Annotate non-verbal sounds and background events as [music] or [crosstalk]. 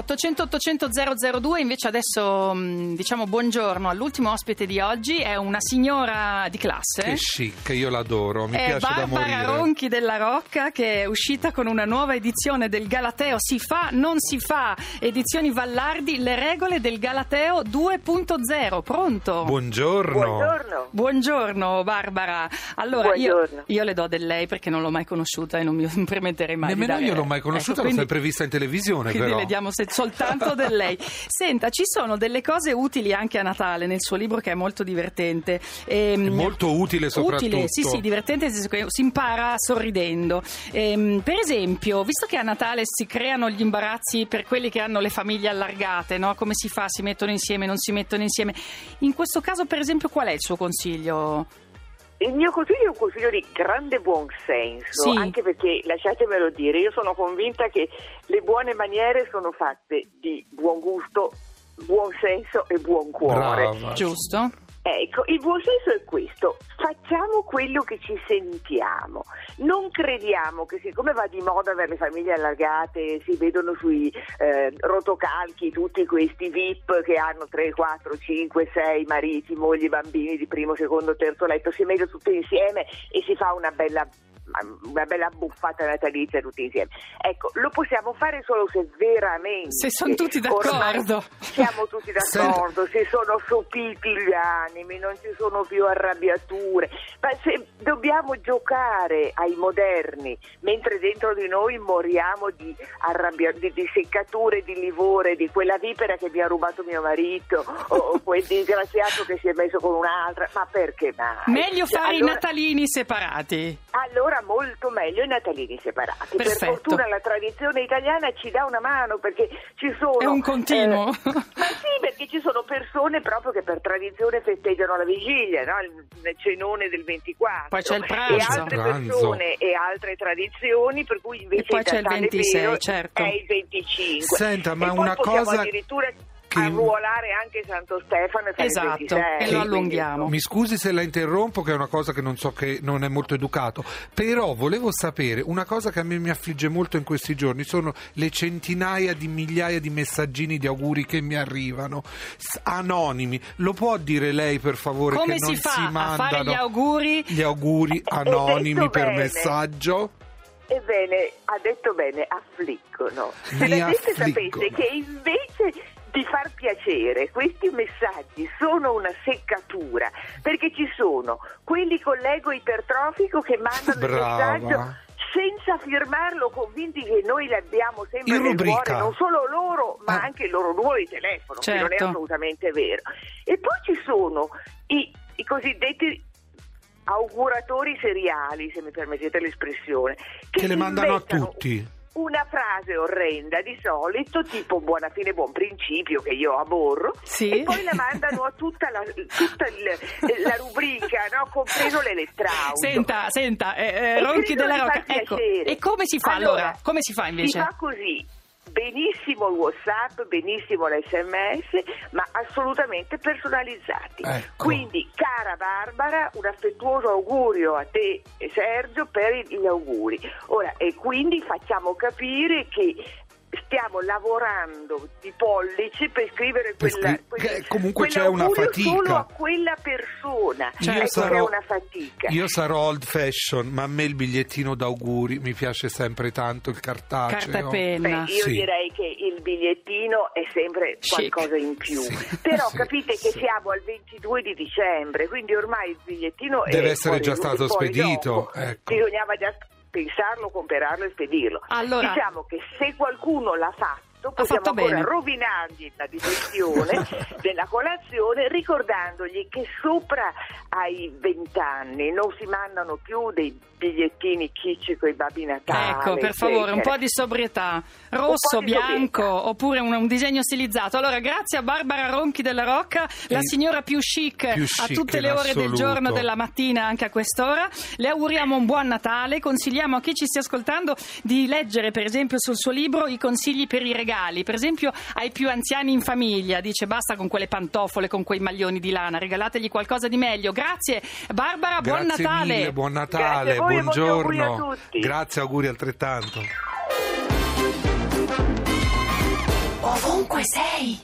800 800 002 invece adesso mh, diciamo buongiorno all'ultimo ospite di oggi è una signora di classe Che chic, io l'adoro, mi è piace da Barbara morire. Ronchi della Rocca che è uscita con una nuova edizione del Galateo si fa, non si fa edizioni Vallardi, le regole del Galateo 2.0 pronto? Buongiorno. Buongiorno. Buongiorno Barbara. Allora io, Buongiorno. io le do del lei perché non l'ho mai conosciuta e non mi [laughs] permetterei mai Nemmeno di dare io l'ho mai conosciuta, Ecco, l'ho quindi- sempre vista in televisione quindi però. le diamo se- [laughs] soltanto del lei. Senta, ci sono delle cose utili anche a Natale nel suo libro che è molto divertente. Ehm, È molto utile soprattutto. Utile, sì, sì, divertente, si impara sorridendo. Ehm, per esempio, visto che a Natale si creano gli imbarazzi per quelli che hanno le famiglie allargate, no? come si fa? Si mettono insieme, non si mettono insieme? In questo caso, per esempio, qual è il suo consiglio? Il mio consiglio è un consiglio di grande buonsenso, Sì. anche perché, lasciatemelo dire, io sono convinta che le buone maniere sono fatte di buon gusto, buon senso e buon cuore. Brava. Giusto? Ecco, il buon senso è questo, facciamo quello che ci sentiamo, non crediamo che siccome va di moda per le famiglie allargate, si vedono sui eh, rotocalchi tutti questi VIP che hanno 3, 4, 5, 6 mariti, mogli, bambini di primo, secondo, terzo letto, si mettono tutti insieme e si fa una bella una bella buffata natalizia tutti insieme. Ecco, lo possiamo fare solo se veramente Se son tutti d'accordo. siamo tutti d'accordo, se sono sopiti gli animi, non ci sono più arrabbiature, ma se dobbiamo giocare ai moderni, mentre dentro di noi moriamo di, arrabbia- di, di seccature, di livore, di quella vipera che mi ha rubato mio marito o, quel disgraziato che si è messo con un'altra, ma perché mai? Meglio fare i Allora- natalini separati. Allora molto meglio i natalini separati. Perfetto. Per fortuna la tradizione italiana ci dà una mano perché ci sono... È un continuo. eh, ma sì, perché ci sono persone proprio che per tradizione festeggiano la vigilia, no? il, cenone del 24. Poi c'è il E pranzo. altre Pranzo. persone e altre tradizioni per cui invece E poi c'è il Natale 26, vero certo. è il 25. Senta, ma e poi una cosa addirittura che- arruolare anche Santo Stefano e fare Esatto, il 26. e lo allunghiamo. Mi scusi se la interrompo, che è una cosa che non so che non è molto educato, però volevo sapere una cosa che a me mi affligge molto in questi giorni sono le centinaia di migliaia di messaggini di auguri che mi arrivano, anonimi. Lo può dire lei per favore Come che non si fa si a mandano fare gli auguri? gli auguri detto anonimi per bene. messaggio? Ebbene, ha detto bene, affliggono. Se Mi la gente sapesse che invece di far piacere questi messaggi sono una seccatura, perché ci sono quelli con l'ego ipertrofico che mandano Brava. il messaggio senza firmarlo, convinti che noi l'abbiamo sempre In nel rubrica. cuore, non solo loro, ma Ah. anche il loro numero di telefono, che non è Certo. assolutamente vero. E poi ci sono i, i cosiddetti auguratori seriali, se mi permettete l'espressione, che, Che le mandano a tutti. Una frase orrenda di solito, tipo buona fine, buon principio, che io aborro, Sì. e poi la mandano a tutta la, tutta il- la rubrica, no? compreso l'elettraudo. Senta, senta, eh, eh, Ronchi della Rocca. Ecco, piacere. e come si fa allora? Come si fa invece? Si fa così. Benissimo il WhatsApp, benissimo l'SMS, ma assolutamente personalizzati. Ecco. Quindi, cara Barbara, un affettuoso augurio a te e Sergio per gli auguri. Ora, e quindi facciamo capire che stiamo lavorando di pollice per scrivere Per quella, scri- quella- che comunque c'è una fatica. solo a quella persona. Io ecco che sarò- è una fatica. Io sarò old fashion, ma a me il bigliettino d'auguri mi piace sempre tanto, il cartaceo. Carta penna. Beh, io Sì. direi che il bigliettino è sempre Chic. qualcosa in più. Sì, Però [laughs] sì, capite che siamo al 22 di dicembre, quindi ormai il bigliettino Deve è essere fuori- già stato spedito, ecco. Bisognava già pensarlo, comprarlo e spedirlo. Allora- Diciamo che se qualcuno l'ha fatto possiamo fatto ancora bene. rovinargli la digestione [laughs] della colazione ricordandogli che sopra ai 20 anni non si mandano più dei bigliettini chicci con i babbi Natale Ecco, per favore, un po' di sobrietà. Rosso, di bianco, sobrietà. oppure un, un disegno stilizzato. Allora, grazie a Barbara Ronchi della Rocca, la E- signora più chic, più a chic tutte in le ore del giorno, della mattina, anche a quest'ora. Le auguriamo un buon Natale. Consigliamo a chi ci stia ascoltando di leggere, per esempio, sul suo libro i consigli per i regali. Per esempio, ai più anziani in famiglia, dice basta con quelle pantofole, con quei maglioni di lana, regalategli qualcosa di meglio. Grazie, Barbara, buon Grazie Natale. mille, buon Natale, voi auguri buongiorno. tutti. Grazie, auguri altrettanto. ovunque sei.